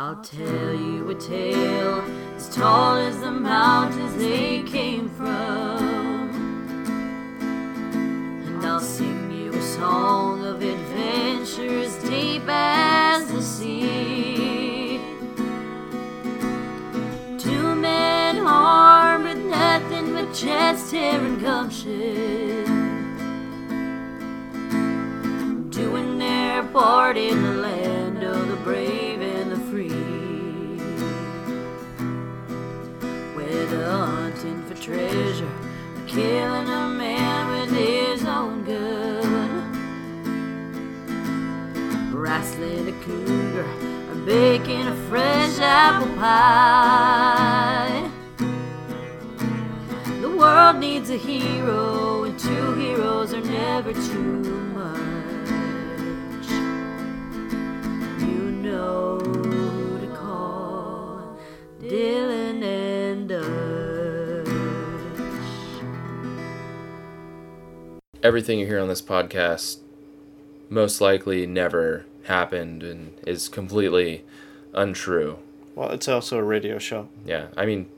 I'll tell you a tale as tall as the mountains they came from. And I'll sing you a song of adventures deep as the sea. Two men armed with nothing but chest hair and gumption. Doing their part in treasure, killing a man with his own gun. Wrestling a cougar, or baking a fresh apple pie. The world needs a hero, and two heroes are never too much. You know who to call Dylan everything you hear on this podcast most likely never happened and is completely untrue. Well, it's also a radio show. Yeah, I mean,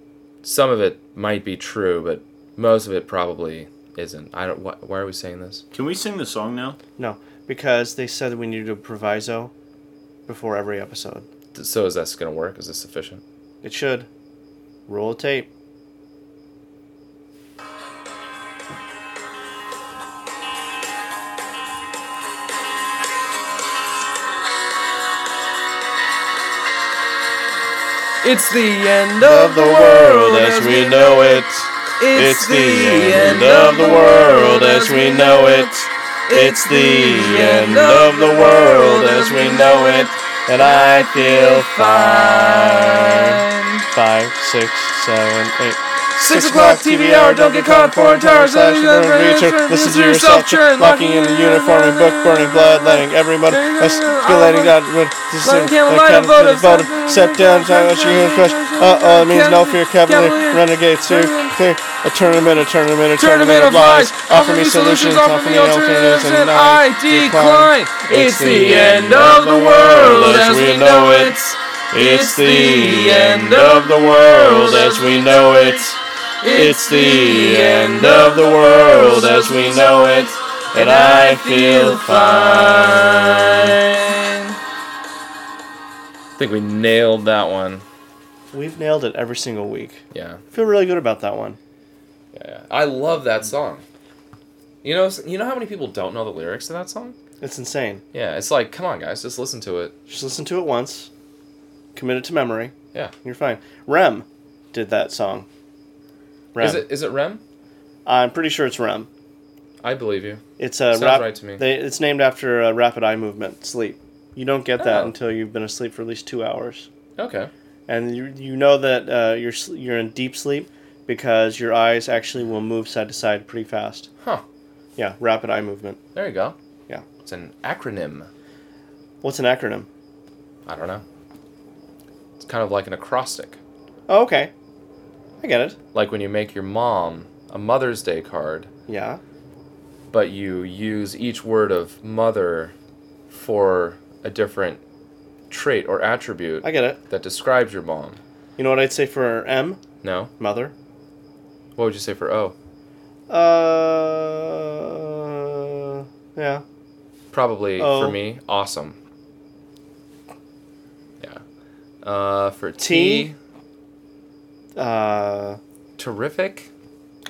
some of it might be true, but most of it probably isn't. I don't. Wh- why are we saying this? Can we sing the song now? No, because they said we needed a proviso before every episode. So is this gonna work? Is this sufficient? It should. Roll a tape. It's the end Of the world as we know it. It's the end of the world as we know it. It's the end of the world as we know it. And I feel fine. Five, six, seven, eight. Six o'clock TV hour, don't get caught for entire slash reacher. Listen to yourself locking in the uniform and book, burning blood, letting everyone escalating out with this voted. Set down, time out your crush. Uh oh, it means no fear, cavalier, renegade, sir. Clear. A tournament, a tournament, a tournament of lies. Offer me solutions, offer me alternatives, and I decline. It's the end of the world as we know it. It's the end of the world as we know it. It's the end of the world as we know it, and I feel fine. I think we nailed that one. We've nailed it every single week. Yeah. I feel really good about that one. Yeah. I love that song. You know, you know how many people don't know the lyrics to that song? It's insane. Yeah, it's like, come on, guys, just listen to it. Just listen to it once, commit it to memory. Yeah. You're fine. Rem did that song. Rem. Is it is it Rem? I'm pretty sure it's Rem. I believe you. It's a Sounds rap- right to me. They, it's named after a rapid eye movement, sleep. You don't get that Oh. until you've been asleep for at least two hours, Okay. and you you know that uh, you're you're in deep sleep because your eyes actually will move side to side pretty fast. Huh. Yeah, rapid eye movement. There you go. Yeah. It's an acronym. What's an acronym? I don't know. It's kind of like an acrostic. Oh, okay. I get it. Like when you make your mom a Mother's Day card, Yeah. but you use each word of mother for a different trait or attribute I get it. that describes your mom. You know what I'd say for M? No? Mother. What would you say for O? Uh. Yeah. Probably for me, awesome. Yeah. Uh, for T? T, Uh. terrific.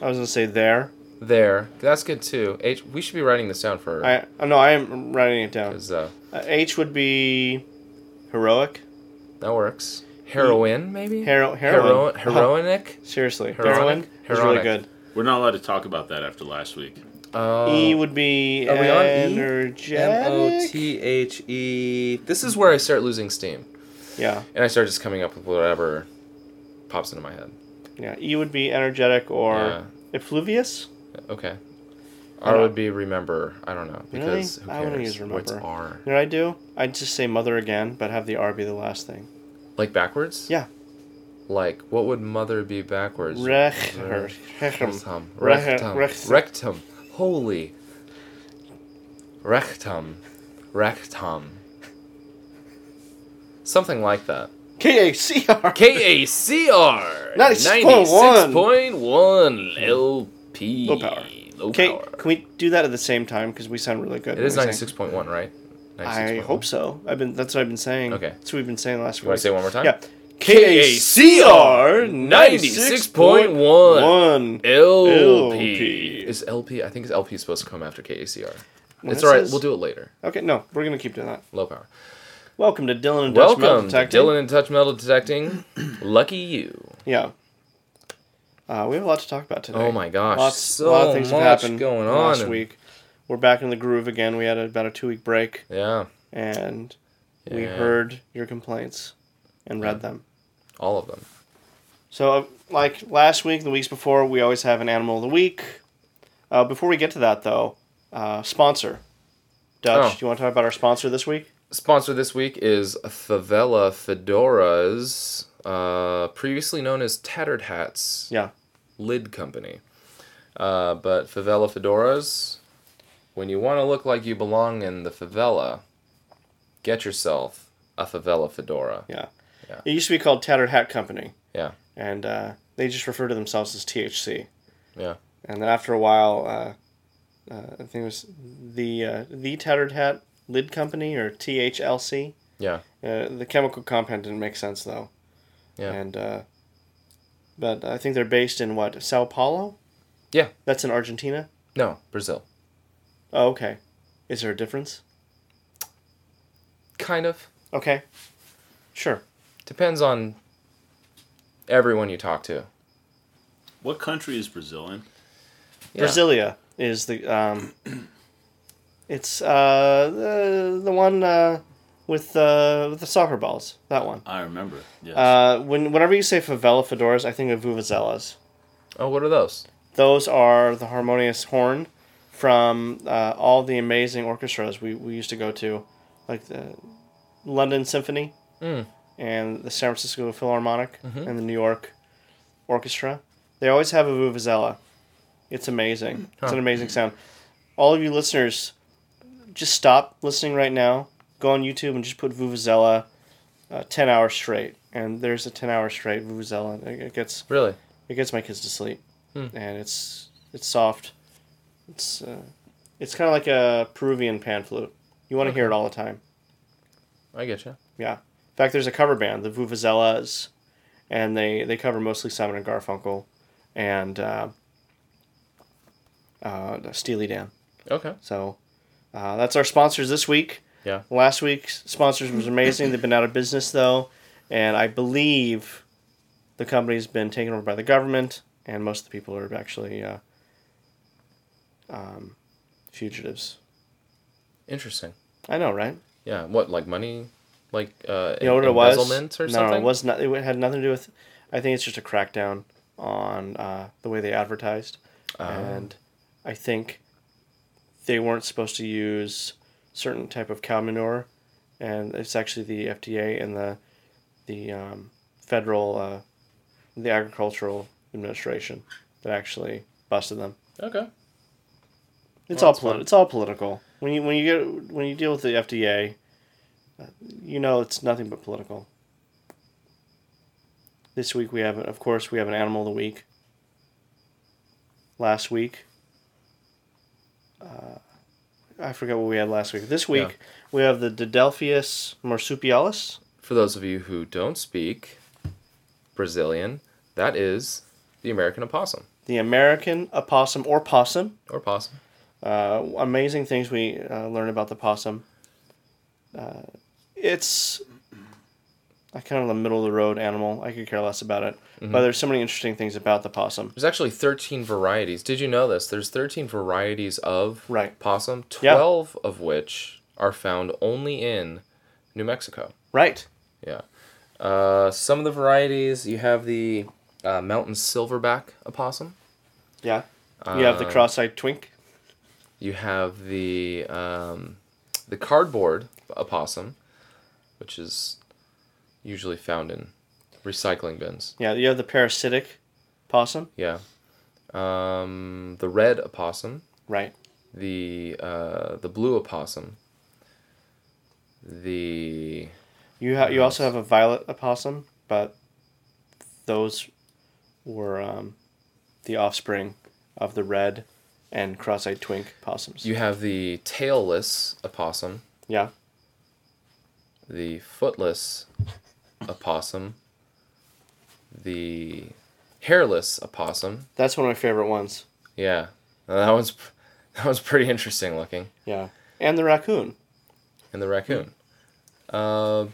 I was gonna say there. There, that's good too. H, we should be writing this down for I. Oh, no, I am writing it down. uh, Uh, H would be heroic. that works. Heroine, maybe. Hero, Hero- heroine. heroinic. Seriously, Heroic? heroine is really Heroic. good. We're not allowed to talk about that after last week. Uh, E would be Are we on E? energetic. M O T H E. This is where I start losing steam, Yeah, and I start just coming up with whatever pops into my head. yeah. E would be energetic or Yeah. effluvious. Okay. R would be remember. I don't know Really? because who I cares? wouldn't use What's remember. R? You know what I do? I'd just say mother again, but have the R be the last thing. Like backwards? Yeah. Like what would mother be backwards? Rech- Re- rectum. Rectum. Rech- Rectum. rectum. Rectum. Holy. Rectum. Rectum. Something like that. KACR. KACR 96.1. 96.1 LP. Low power. Low Okay, power. can we do that at the same time? Because we sound really good. It is when we say- 96.1, right? I hope so. I've been. That's what I've been saying. Okay. That's what we've been saying last You week. want to say it one more time? Yeah. KACR 96.1 96.1 LP. Is LP? I think it's LP supposed to come after KACR. It's it alright. says- We'll do it later. Okay, no, we're gonna keep doing that. Low power. Welcome to Dylan and Dutch Metal Welcome to Detecting. Dylan and Dutch Metal Detecting. Lucky you. Yeah. Uh, we have a lot to talk about today. Oh my gosh. Lots, so a lot of things much have happened going on. last and- week. We're back in the groove again. We had about a two week break, Yeah. and we heard your complaints and read them. All of them. So, uh, like last week, the weeks before, we always have an animal of the week. Uh, before we get to that, though, uh, sponsor. Dutch, Oh. do you want to talk about our sponsor this week? Sponsor this week is Favela Fedoras, uh, previously known as Tattered Hats Yeah. Lid Company. Uh, but Favela Fedoras, when you want to look like you belong in the favela, get yourself a Favela Fedora. Yeah. Yeah. It used to be called Tattered Hat Company. Yeah. And uh, they just refer to themselves as THC. Yeah. And then after a while, uh, uh, I think it was the uh, the Tattered Hat Lid Company or THLC. Yeah. Uh, the chemical compound didn't make sense though. Yeah. And uh, but I think they're based in what Sao Paulo. Yeah. That's in Argentina. No, Brazil. Oh, okay. Is there a difference? Kind of. Okay. Sure. Depends on everyone you talk to. What country is Brazil in? Yeah. Brasilia is the um. It's uh the the one uh with uh with the soccer balls. That one. I remember. Yes. Uh, when whenever you say favela fedoras, I think of vuvuzelas. Oh, what are those? Those are the harmonious horn from uh, all the amazing orchestras we, we used to go to, like the London Symphony Mm. and the San Francisco Philharmonic and the New York Orchestra. They always have a vuvuzela. It's amazing. It's an amazing sound. All of you listeners, just stop listening right now. Go on YouTube and just put vuvuzela, uh, ten hours straight, and there's a ten hour straight vuvuzela. It it gets Really? it gets my kids to sleep, Hmm. and it's it's soft. It's uh, it's kind of like a Peruvian pan flute. You want to hear it all the time. I get you. Yeah. In fact, there's a cover band, the Vuvuzelas, and they they cover mostly Simon and Garfunkel, and uh, uh, Steely Dan. Okay. So uh, that's our sponsors this week. Yeah. Last week's sponsors was amazing. They've been out of business though, and I believe the company's been taken over by the government, and most of the people are actually uh, um, fugitives. Interesting. I know, right? Yeah. What, like money? Like uh, You know what it was? or no, something? it was not. It had nothing to do with. I think it's just a crackdown on uh, the way they advertised, Oh. and I think they weren't supposed to use certain type of cow manure, and it's actually the FDA and the the um, federal uh, the agricultural administration that actually busted them. Okay. It's Well, all politi- It's all political. When you when you get when you deal with the FDA, uh, you know it's nothing but political. This week we have, of course, we have an animal of the week. Last week, uh, I forget what we had last week. This week we have the Didelphis marsupialis. For those of you who don't speak Brazilian, that is the American opossum the American opossum or possum. or possum. Uh, amazing things we uh, learn about the possum. Uh, it's a kind of the middle of the road animal. I could care less about it. But there's so many interesting things about the possum. There's actually 13 varieties. Did you know this? There's 13 varieties of Right. possum, Yeah. 12 of which are found only in New Mexico. Right. Yeah. Uh, some of the varieties, you have the uh, mountain silverback opossum. Yeah. You have the Uh, cross-eyed twink. You have the um, the cardboard opossum, which is usually found in recycling bins. Yeah. You have the parasitic possum. Yeah. Um, the red opossum, Right. the uh, the blue opossum, the You ha- you also have a violet opossum, but those were um, the offspring of the red and cross-eyed twink possums. You have the tailless opossum, yeah. the footless opossum, the hairless opossum. That's one of my favorite ones. Yeah, that one's that was pretty interesting looking. Yeah. And the raccoon. And the raccoon. Uh,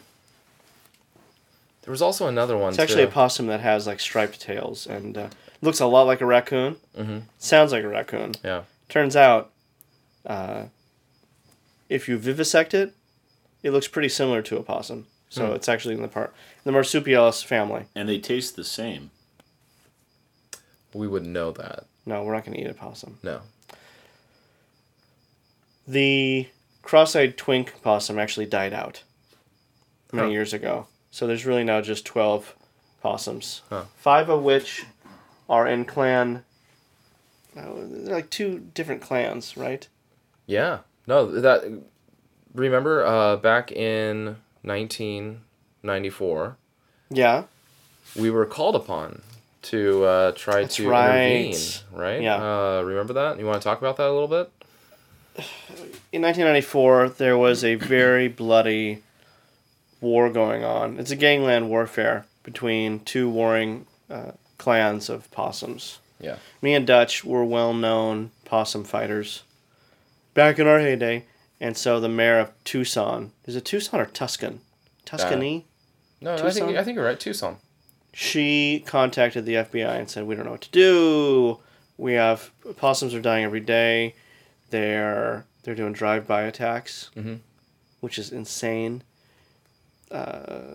there was also another one. It's actually a possum that has like striped tails and uh, looks a lot like a raccoon. Mhm. Sounds like a raccoon. Yeah. Turns out, uh, if you vivisect it, it looks pretty similar to a possum. So Hmm. it's actually in the part the marsupialis family. And they taste the same. We wouldn't know that. No, we're not going to eat a possum. No. The cross-eyed twink possum actually died out many Huh. years ago. So there's really now just 12 possums. Huh. Five of which are in clan oh, they're like two different clans, right? Yeah. No, that remember uh, back in 1994, Yeah. we were called upon to uh, try That's to right. intervene, right? Yeah. Uh, remember that? You want to talk about that a little bit? In 1994, there was a very bloody war going on. It's a gangland warfare between two warring uh, clans of possums. Yeah. Me and Dutch were well known possum fighters back in our heyday. And so the mayor of Tucson, is it Tucson or Tuscan? Tuscany? No, I think I think you're right. Tucson. she contacted the FBI and said, "We don't know what to do. We have possums are dying every day. They're they're doing drive-by attacks, Mhm. which is insane. Uh,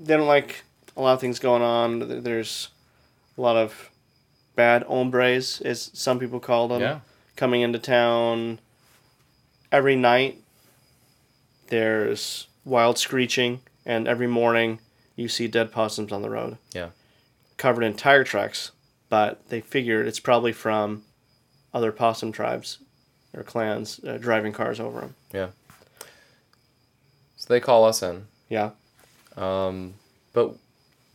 they don't like a lot of things going on. There's a lot of bad hombres, as some people call them, Yeah. coming into town. Every night, there's wild screeching, and every morning you see dead possums on the road. Yeah. Covered in tire tracks, but they figured it's probably from other possum tribes or clans uh, driving cars over them. Yeah. So they call us in. Yeah. Um, but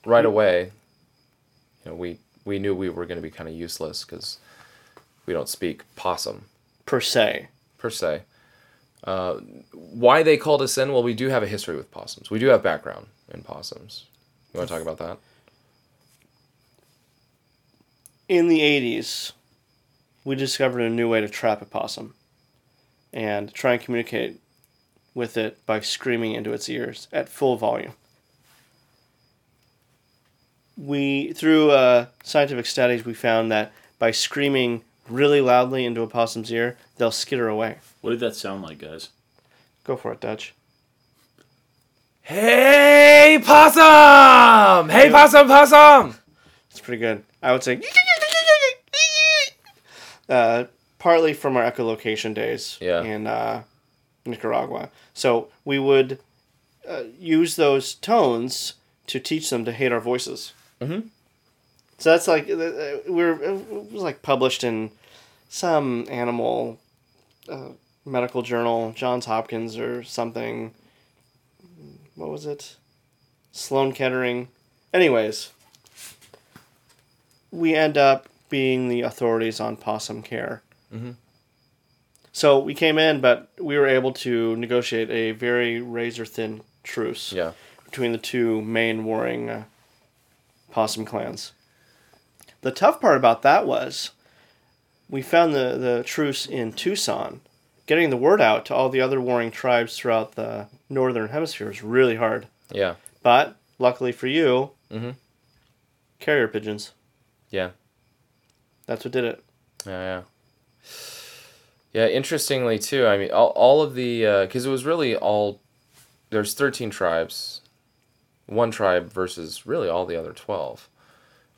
right away, you know, we we knew we were going to be kind of useless because we don't speak possum Per se. per se. Uh, why they called us in? Well, we do have a history with possums. We do have background in possums. You want to talk about that? In the 80s, we discovered a new way to trap a possum and try and communicate with it by screaming into its ears at full volume. We, through uh, scientific studies, we found that by screaming really loudly into a possum's ear, they'll skitter away. What did that sound like, guys? Go for it, Dutch. Hey, possum! Hey, possum, possum! It's pretty good. I would say. Uh, partly from our echolocation days Yeah. in uh, Nicaragua. So we would uh, use those tones to teach them to hate our voices. Mm-hmm. So that's like uh, uh, we're it was like published in some animal uh, medical journal, Johns Hopkins or something. What was it? Sloan Kettering. Anyways, we end up being the authorities on possum care. Mhm. So we came in, but we were able to negotiate a very razor thin truce Yeah. between the two main warring uh, possum clans. The tough part about that was we found the, the truce in Tucson. Getting the word out to all the other warring tribes throughout the northern hemisphere was really hard. Yeah. But luckily for you, mm-hmm. carrier pigeons. Yeah. That's what did it. Yeah, yeah. Yeah, interestingly too. I mean, all, all of the because it was really all there's thirteen tribes, one tribe versus really all the other twelve.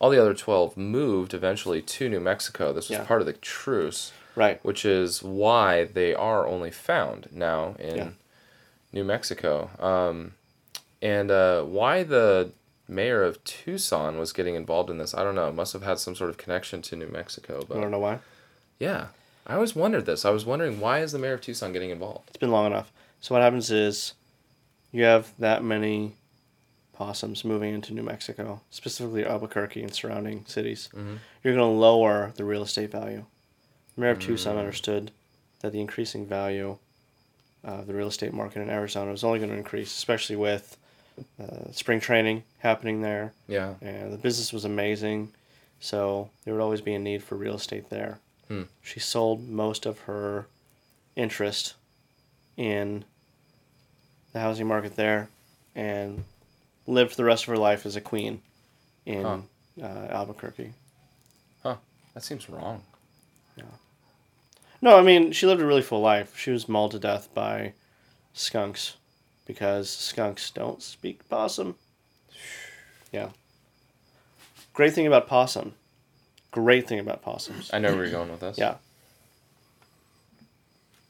All the other twelve moved eventually to New Mexico. This was Yeah. part of the truce, Right. which is why they are only found now in Yeah. New Mexico. Um, and uh, why the mayor of Tucson was getting involved in this, I don't know. It must have had some sort of connection to New Mexico, but I don't know why. yeah, I always wondered this. I was wondering why is the mayor of Tucson getting involved? It's been long enough. So what happens is you have that many possums moving into New Mexico, specifically Albuquerque and surrounding cities, Mhm. you're going to lower the real estate value. The mayor of Mm. Tucson understood that the increasing value of the real estate market in Arizona was only going to increase, especially with uh, spring training happening there, Yeah. and the business was amazing. So there would always be a need for real estate there. Hmm. She sold most of her interest in the housing market there and lived the rest of her life as a queen in Huh. uh, Albuquerque. Huh. That seems wrong. Yeah. No, I mean, she lived a really full life. She was mauled to death by skunks because skunks don't speak possum. Yeah. Great thing about possum. Great thing about possums. I know where you're going with this. Yeah.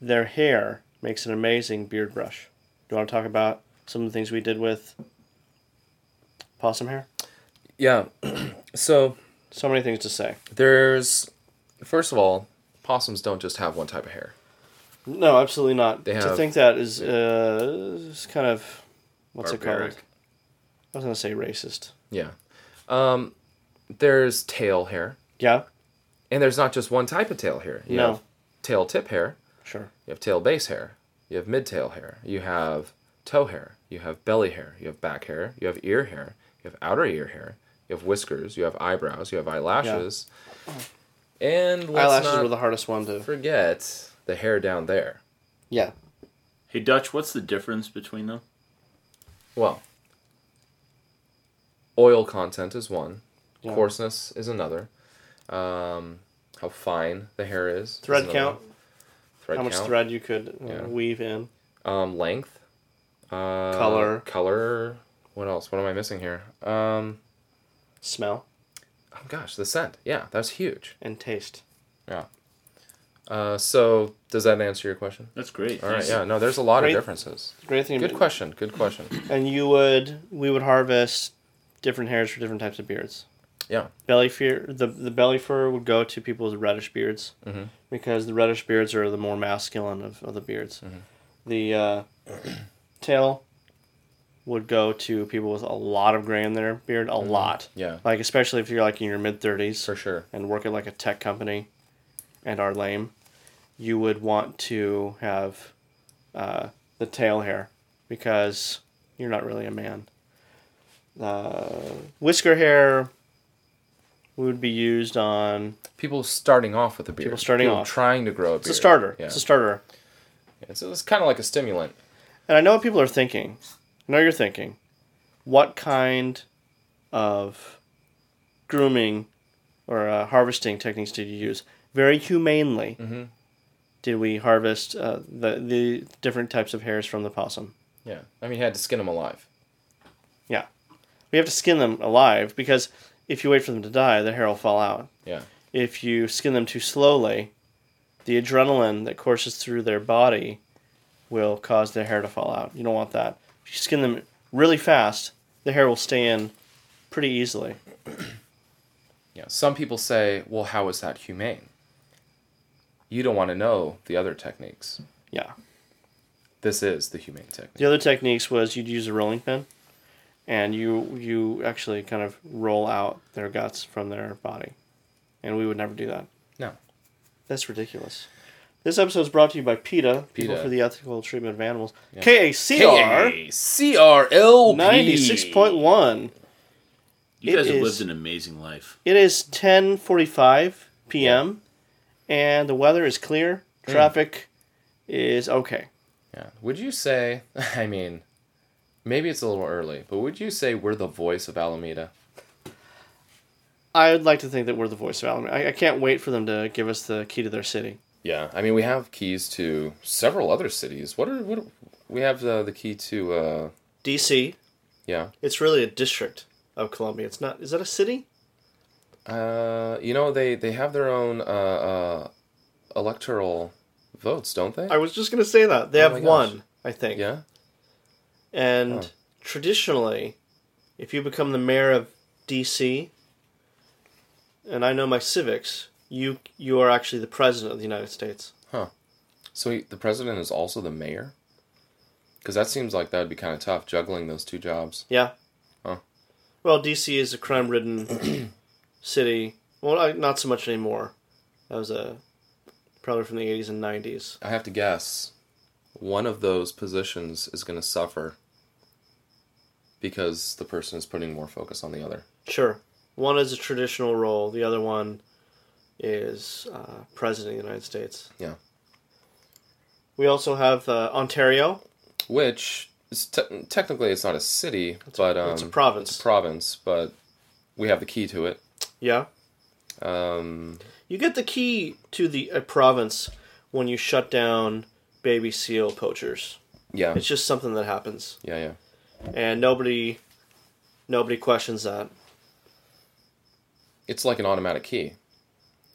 Their hair makes an amazing beard brush. Do you want to talk about some of the things we did with possum hair? Yeah. so So many things to say. there's, first of all, possums don't just have one type of hair. No, absolutely not. They to have- think that is uh, is kind of what's it called? I was gonna say racist. Yeah. Um, there's tail hair, Yeah, and there's not just one type of tail hair. You No. have tail tip hair, sure. you have tail base hair, you have mid tail hair, you have toe hair, you have belly hair, you have back hair, you have ear hair, you have outer ear hair, you have whiskers, you have eyebrows, you have eyelashes, and let's Eyelashes not were the hardest one to. forget the hair down there. Yeah, Hey, Dutch, what's the difference between them? Well, oil content is one, Yeah. coarseness is another. Um, how fine the hair is. is thread another count. Thread how much thread you could uh, Yeah. weave in. Um, length. Uh, Color. Color. What else? What am I missing here? Um, Smell oh gosh, the scent. Yeah, that's huge. and taste. Yeah. Uh, so does that answer your question? That's great. All right. thanks. Yeah. No, there's a lot Great. of differences. Great thing. Good question. Good question. And you would we would harvest different hairs for different types of beards. Yeah. Belly fur the the belly fur would go to people with reddish beards Mhm. because the reddish beards are the more masculine of, of the beards. Mm-hmm. The uh, tail would go to people with a lot of gray in their beard, a lot. Yeah. Like especially if you're like in your mid thirties For sure. and work at like a tech company and are lame, you would want to have uh, the tail hair because you're not really a man. Uh, whisker hair would be used on. People starting off with a beard. People starting off. Trying to grow a beard. It's a starter. Yeah. It's a starter. Yeah, so it's kind of like a stimulant. And I know what people are thinking. Know you're thinking. What kind of grooming or uh, harvesting techniques did you use? Very humanely, Mhm. did we harvest uh, the the different types of hairs from the possum? Yeah. I mean, you had to skin them alive. Yeah, we have to skin them alive because if you wait for them to die, the hair will fall out. Yeah. If you skin them too slowly, the adrenaline that courses through their body will cause their hair to fall out. You don't want that. If you skin them really fast, the hair will stay in pretty easily. Yeah. Some people say, well, how is that humane? You don't want to know the other techniques. Yeah. This is the humane technique. The other techniques was you'd use a rolling pin, and you you actually kind of roll out their guts from their body, and we would never do that. No. That's ridiculous. This episode is brought to you by PETA, People PETA. for the Ethical Treatment of Animals. Yeah. KACR C-R-L-P. ninety six point one. You It guys have is- lived an amazing life. It is ten forty five p.m. and the weather is clear. Hmm. Traffic is okay. Yeah. Would you say, I mean, maybe it's a little early, but would you say we're the voice of Alameda? I would like to think that we're the voice of Alameda. I, I can't wait for them to give us the key to their city. Yeah. I mean, we have keys to several other cities. What are, what are, we have the, the key to, uh, D.C. yeah. It's really a district of Columbia. It's not. Is that a city? Uh, you know, they, they have their own, uh, uh, electoral votes, don't they? I was just gonna say that they Oh have one, I think. yeah. And Oh. traditionally, if you become the mayor of D.C., and I know my civics, you you are actually the president of the United States. Huh. So he, the president is also the mayor? Because that seems like that would be kind of tough juggling those two jobs. Yeah. Huh. Well, DC is a crime-ridden city. Well, I- not so much anymore. That was a probably from the '80s and '90s. I have to guess one of those positions is going to suffer because the person is putting more focus on the other. Sure. One is a traditional role. The other one is uh, president of the United States. Yeah. We also have uh, Ontario. Which is te- technically it's not a city, but um, it's a province. It's a province, but we have the key to it. yeah. Um, You get the key to the a province when you shut down baby seal poachers. yeah, It's just something that happens, yeah, yeah. and nobody, nobody questions that. It's like an automatic key,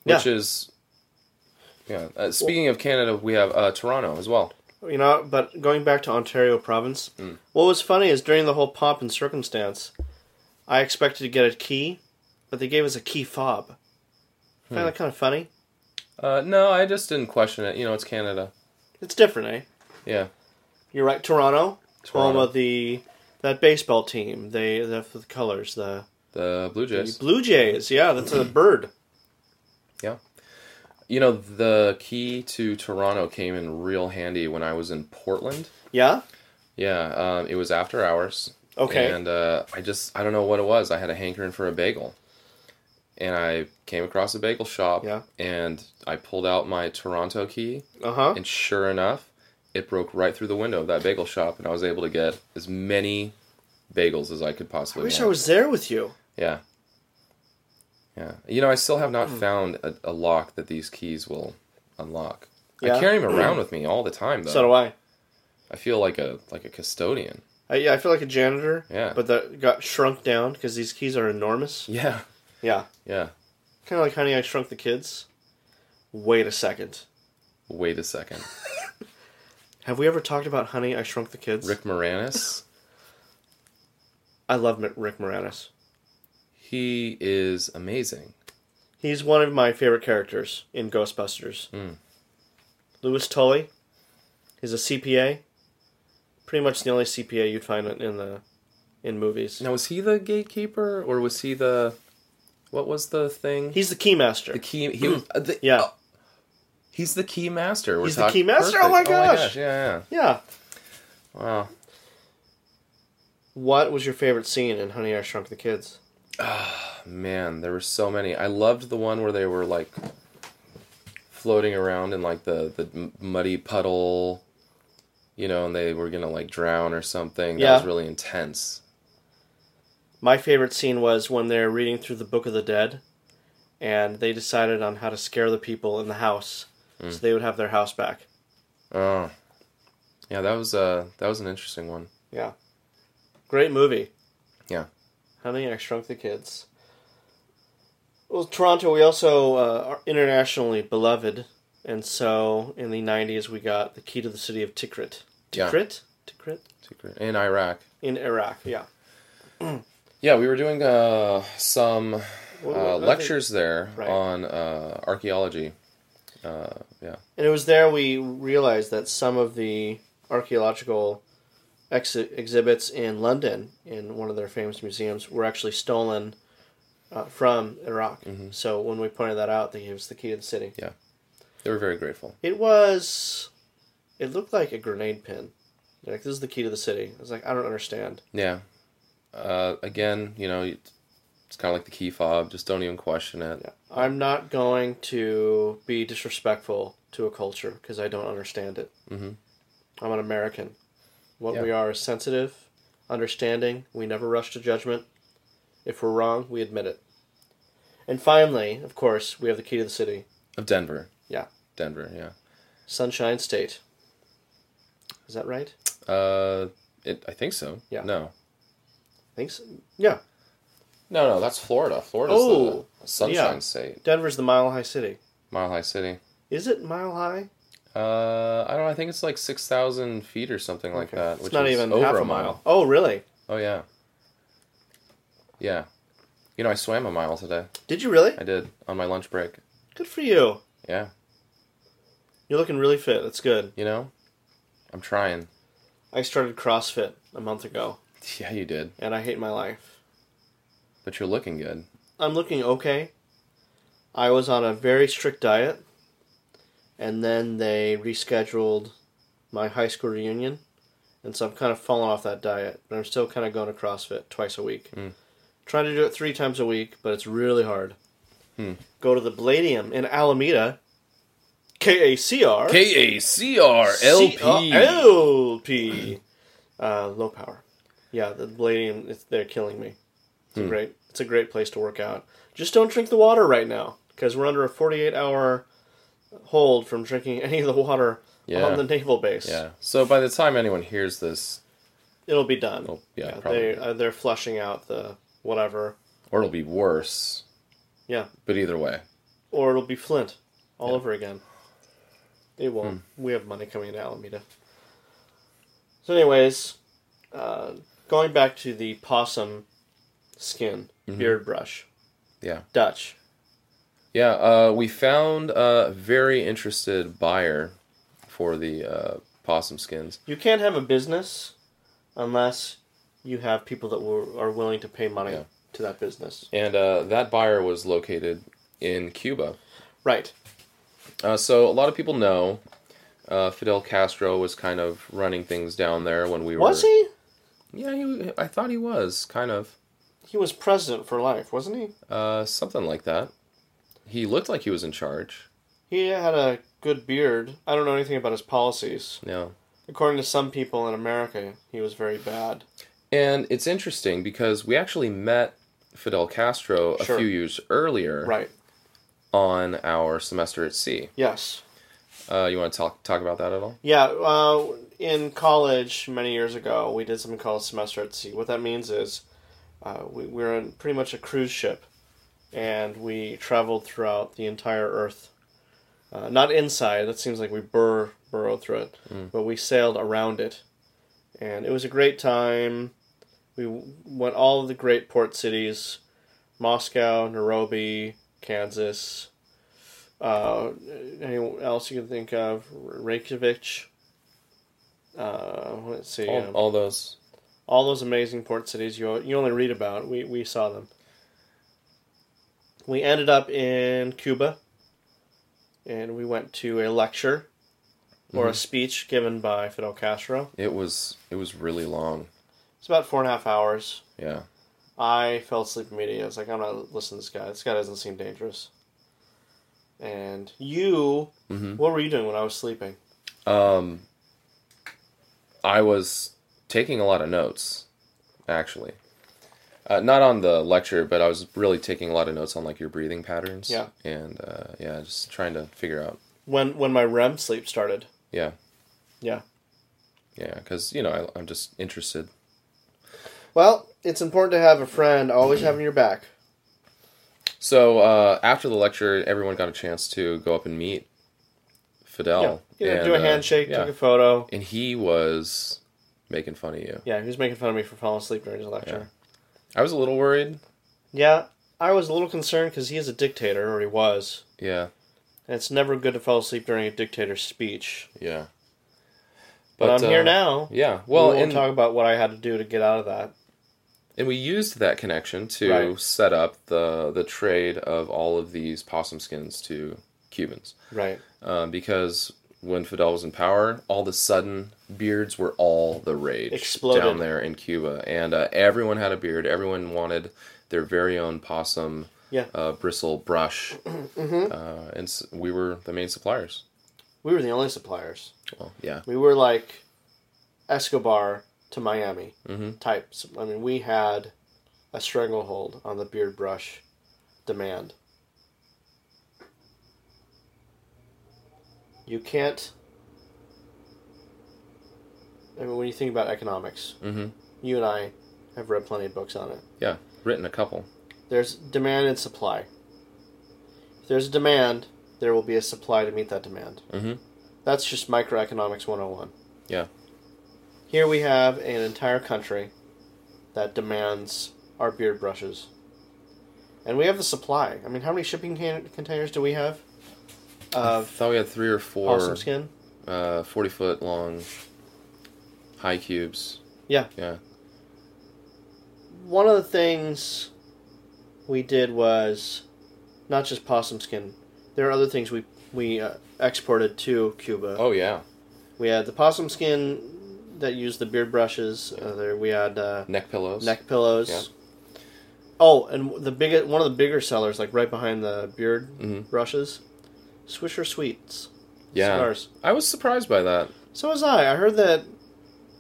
which Yeah. is yeah. Uh, speaking of Canada, we have uh, Toronto as well. You know, but going back to Ontario province, Mm. what was funny is during the whole pomp and circumstance, I expected to get a key, but they gave us a key fob. Find Hmm. that kind of funny. Uh, no, I just didn't question it. You know, it's Canada. It's different, eh? Yeah, You're right. Toronto, home Toronto. of the that baseball team. They the, the colors the, the Blue the Jays. Blue Jays. Yeah, that's a bird. You know, the key to Toronto came in real handy when I was in Portland. Yeah. Yeah, um, it was after hours. Okay. And uh, I just, I don't know what it was. I had a hankering for a bagel. And I came across a bagel shop. Yeah. And I pulled out my Toronto key. Uh huh. And sure enough, it broke right through the window of that bagel shop. And I was able to get as many bagels as I could possibly. I wish want. I was there with you. Yeah. Yeah. You know, I still have Hmm. not found a, a lock that these keys will unlock. Yeah? I carry them around with me all the time, though. So do I. I feel like a like a custodian. I. Yeah, I feel like a janitor. Yeah. But that got shrunk down because these keys are enormous. Yeah. Yeah. Yeah. Kind of like Honey, I Shrunk the Kids. Wait a second. Wait a second. Have we ever talked about Honey, I Shrunk the Kids? Rick Moranis, I love Rick Moranis. He is amazing. He's one of my favorite characters in Ghostbusters. Mm. Louis Tully. He's a CPA. Pretty much the only CPA you'd find in the in movies. Now, was he the gatekeeper or was he the what was the thing? He's the keymaster. the key. He was uh, the, Yeah. oh, he's the keymaster. He's the talking- key master? perfect. Oh my gosh. Yeah, yeah. yeah. Wow. What was your favorite scene in Honey, I Shrunk the Kids? Man, there were so many. I loved the one where they were like floating around in like the the muddy puddle, you know, and they were gonna like drown or something. That was really intense. My favorite scene was when they're reading through the Book of the Dead, and they decided on how to scare the people in the house, Mm. so they would have their house back. Oh, yeah, that was uh that was an interesting one. Yeah, great movie. Yeah. Honey, I Shrunk the Kids. Well, Toronto, we also uh, are internationally beloved, and so in the '90s we got the key to the city of Tikrit. Yeah. Tikrit, Tikrit in Iraq. in Iraq. Yeah. Yeah, we were doing uh some uh, what- think- lectures there Right. on uh, archaeology. Uh, yeah. And it was there we realized that some of the archaeological ex- exhibits in London, in one of their famous museums, were actually stolen uh, from Iraq. Mhm. So when we pointed that out, they gave us the key to the city. Yeah. They were very grateful. It was. It looked like a grenade pin. They're like, this is the key to the city. I was like, I don't understand. Yeah. Uh, again, you know, it's kind of like the key fob. Just don't even question it. Yeah. I'm not going to be disrespectful to a culture because I don't understand it. Mhm. I'm an American. What Yeah. we are is sensitive, understanding. We never rush to judgment. If we're wrong, we admit it. And finally, of course, we have the key to the city Of Denver. Yeah. Denver. Yeah. Sunshine State. Is that right? Uh, it. I think so. Yeah. No. think so. Yeah. No, no, that's Florida. Florida's Oh, the Sunshine yeah. State, Denver's the Mile High City. Mile High City. Is it Mile High? Uh, I don't know. I think it's like six thousand feet or something like Okay. that. It's Which not is even over half a mile. Oh, really? Oh yeah. Yeah. You know, I swam a mile today. Did you really? I did on my lunch break. Good for you. Yeah. You're looking really fit. That's good. You know, I'm trying. I started CrossFit a month ago, Yeah, you did. and I hate my life. But you're looking good. I'm looking okay. I was on a very strict diet, and then they rescheduled my high school reunion, and so I'm kind of falling off that diet. But I'm still kind of going to CrossFit twice a week. Mm. Trying to do it three times a week, but it's really hard. Hmm. Go to the Bladium in Alameda. K A C R K A C R L P L P. Uh, low power. Yeah, the Bladium. They're killing me. It's a Hmm. great. It's a great place to work out. Just don't drink the water right now because we're under a 48 hour hold from drinking any of the water Yeah. on the naval base. Yeah. So by the time anyone hears this, it'll be done. Oh, yeah, They uh, they're flushing out the whatever, or it'll be worse. Yeah. But either way. or it'll be Flint all over again. It Hmm. won't. We have money coming into Alameda. So, anyways, uh, going back to the possum skin Mm-hmm. beard brush. Yeah. Dutch. Yeah, uh, we found a very interested buyer for the uh, possum skins. You can't have a business unless you have people that will, are willing to pay money Yeah. to that business. And uh, that buyer was located in Cuba. Right. Uh, so a lot of people know uh, Fidel Castro was kind of running things down there when we were. Was he? Yeah, he, I thought he was kind of He was president for life, wasn't he? uh, something like that. He looked like he was in charge. He had a good beard. I don't know anything about his policies. Yeah, According to some people in America, he was very bad. and it's interesting because we actually met Fidel Castro a Sure. few years earlier Right. on our semester at sea. Yes. Uh, you want to talk talk about that at all? Yeah. Uh, in college, many years ago, we did something called semester at sea. What that means is uh, we, we were in pretty much a cruise ship, and we traveled throughout the entire Earth. Uh, not inside. That seems like we bur- burrowed through it, but we sailed around it, and it was a great time. We w- went all of the great port cities: Moscow, Nairobi, Kansas. Uh, anyone else you can think of? Reykjavik. Uh, let's see. All, um, all those. all those amazing port cities you you only read about. We we saw them. We ended up in Cuba, and we went to a lecture or a speech given by Fidel Castro. It was it was really long. It's about four and a half hours. Yeah. I fell asleep immediately. I was like, I'm not listening to this guy. This guy doesn't seem dangerous. And you, Mhm. what were you doing when I was sleeping? Um, I was taking a lot of notes, actually. Uh, not on the lecture, but I was really taking a lot of notes on like your breathing patterns. Yeah. And uh, yeah, just trying to figure out. When when my REM sleep started. Yeah. Yeah. Yeah, because you know I, I'm just interested. Well, it's important to have a friend always having your back. So uh, after the lecture, everyone got a chance to go up and meet Fidel. Yeah, and, do a uh, handshake, yeah. take a photo. and he was making fun of you. Yeah, he was making fun of me for falling asleep during his lecture. I was a little worried. Yeah, I was a little concerned because he is a dictator, or he was. Yeah, And it's never good to fall asleep during a dictator's speech. yeah. But, I'm uh, here now. Yeah, well, we and, talk about what I had to do to get out of that. and we used that connection to Right. set up the the trade of all of these possum skins to Cubans, Right. um, because when Fidel was in power, all of a sudden beards were all the rage Exploded. down there in Cuba, and uh, everyone had a beard. Everyone wanted their very own possum Yeah. uh, bristle brush, Mm-hmm. uh, and s- we were the main suppliers. We were the only suppliers. Well, yeah, We were like Escobar to Miami Mhm. types. I mean, we had a stranglehold on the beard brush demand. You can't. I mean, when you think about economics, Mhm. you and I have read plenty of books on it. yeah, written a couple. There's demand and supply. If there's a demand, there will be a supply to meet that demand. Mhm. That's just microeconomics 101. Yeah. Here we have an entire country that demands our beard brushes. And we have the supply. I mean, how many shipping can- containers do we have? I thought we had three or four possum skin? uh, 40 foot long high cubes. Yeah. Yeah. One of the things we did was not just possum skin. There are other things we we uh, exported to Cuba. Oh yeah. We had the possum skin that used the beard brushes. Uh, there we had uh, Neck pillows. neck pillows. Yeah. Oh, and the big one of the bigger sellers, like right behind the beard Mhm. brushes, Swisher Sweets. Yeah. Cigars. I was surprised by that. So was I. I heard that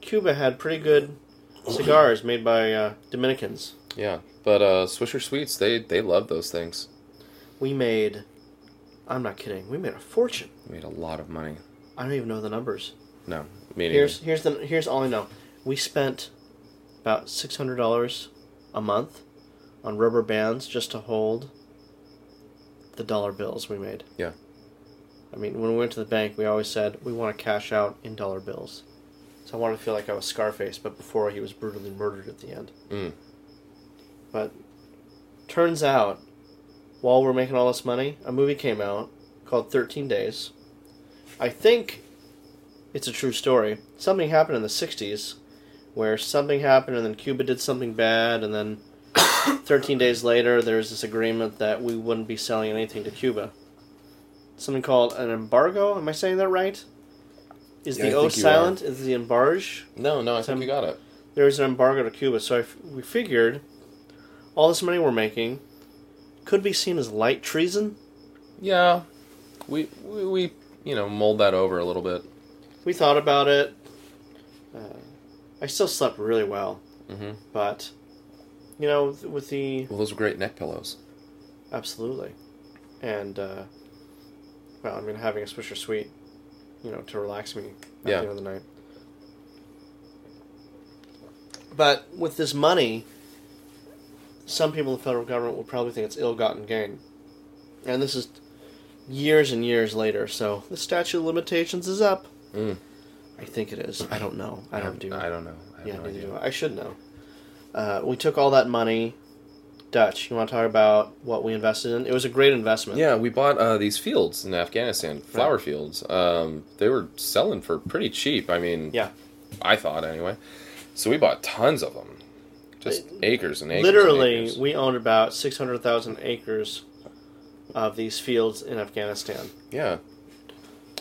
Cuba had pretty good cigars made by uh, Dominicans. Yeah. But uh, Swisher Sweets, they they love those things. We made. I'm not kidding. We made a fortune. Made a lot of money. I don't even know the numbers. No. Me neither. Here's here's the here's all I know. We spent about six hundred dollars a month on rubber bands just to hold the dollar bills we made. Yeah. I mean, when we went to the bank, we always said we want to cash out in dollar bills. So I wanted to feel like I was Scarface, but before he was brutally murdered at the end. Mm. But turns out, while we're making all this money, a movie came out called Thirteen Days. I think it's a true story. Something happened in the '60s, where something happened, and then Cuba did something bad, and then 13 days later, there's this agreement that we wouldn't be selling anything to Cuba. Something called an embargo. Am I saying that right? Is Yeah, the O silent? Is the embarge? No, no, I Some- think you got it. There is an embargo to Cuba, so I f we figured all this money we're making could be seen as light treason. Yeah. We, we we you know mold that over a little bit. We thought about it. Uh, I still slept really well, hmm but you know, with the Well, those were great neck pillows. absolutely, and uh, well, I mean, having a Swisher Sweet, you know, to relax me at Yeah. the end of the night. But with this money, some people in the federal government will probably think it's ill-gotten gain, and this is years and years later. So the statute of limitations is up. Mm. I think it is. I don't know. I don't do. I don't know. I Yeah, no neither idea. do I. I should know. Uh, we took all that money. Dutch, you want to talk about what we invested in? It was a great investment. Yeah, we bought uh, these fields in Afghanistan, flower fields. Um, they were selling for pretty cheap. I mean, Yeah. I thought anyway. So we bought tons of them, just acres and acres. and Literally, acres. we owned about 600,000 acres of these fields in Afghanistan. yeah.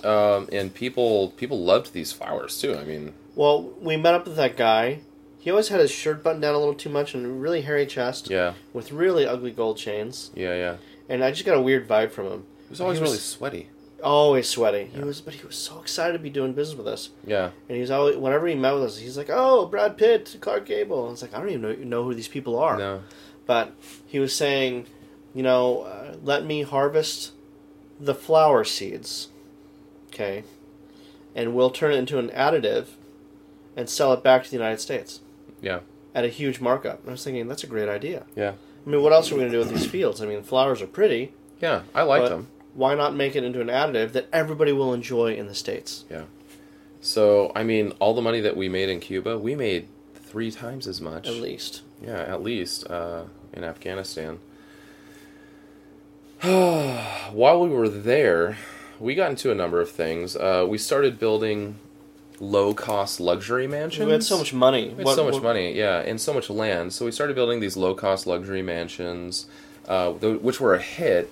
Um, and people people loved these flowers too. I mean, Well, we met up with that guy. He always had his shirt buttoned down a little too much and a really hairy chest yeah, with really ugly gold chains. yeah, yeah. And I just got a weird vibe from him. He was always He was- really sweaty. Always sweaty. He was, but he was so excited to be doing business with us. Yeah, And he's always, whenever he met with us, he's like, "Oh, Brad Pitt, Clark Gable." And it's like I don't even know, know who these people are. no, But he was saying, you know, uh, let me harvest the flower seeds, okay, and we'll turn it into an additive and sell it back to the United States yeah, at a huge markup. And I was thinking that's a great idea. yeah, I mean, what else are we going to do with these fields? I mean, flowers are pretty. yeah. I like them. Why not make it into an additive that everybody will enjoy in the states? Yeah. So I mean, all the money that we made in Cuba, we made three times as much. At least. Yeah, at least uh, in Afghanistan. While we were there, we got into a number of things. Uh, we started building low-cost luxury mansions. We had so much money. We had What- so much what- money, yeah, and so much land. So we started building these low-cost luxury mansions, uh, th- which were a hit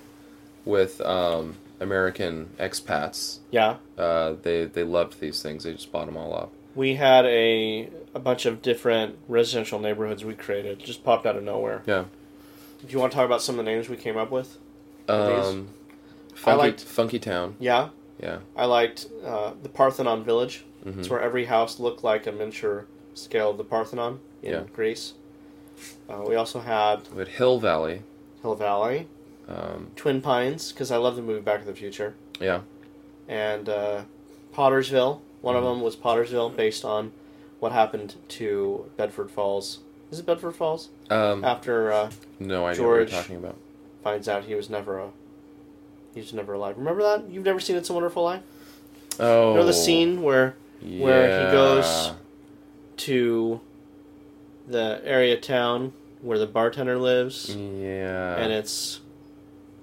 with um, American expats. Yeah. Uh, they they loved these things. They just bought them all up. We had a a bunch of different residential neighborhoods we created. Just popped out of nowhere. Yeah. Do you want to talk about some of the names we came up with? Um, funky, liked- funky town. Yeah, Yeah. I liked uh, the Parthenon Village. Mhm. It's where every house looked like a miniature scale of the Parthenon in Yeah. Greece. Uh, we also had We had Hill Valley. Hill Valley, Um, Twin Pines, because I love the movie Back to the Future, yeah. and uh, Pottersville. One Mhm. of them was Pottersville, based on what happened to Bedford Falls. Is it Bedford Falls? Um, After uh, no idea what George- you're talking about. finds out he was never a he was never alive. Remember that? You've never seen It's a Wonderful Life? Oh. You know the scene where where he goes- to the area town where the bartender lives, Yeah. and it's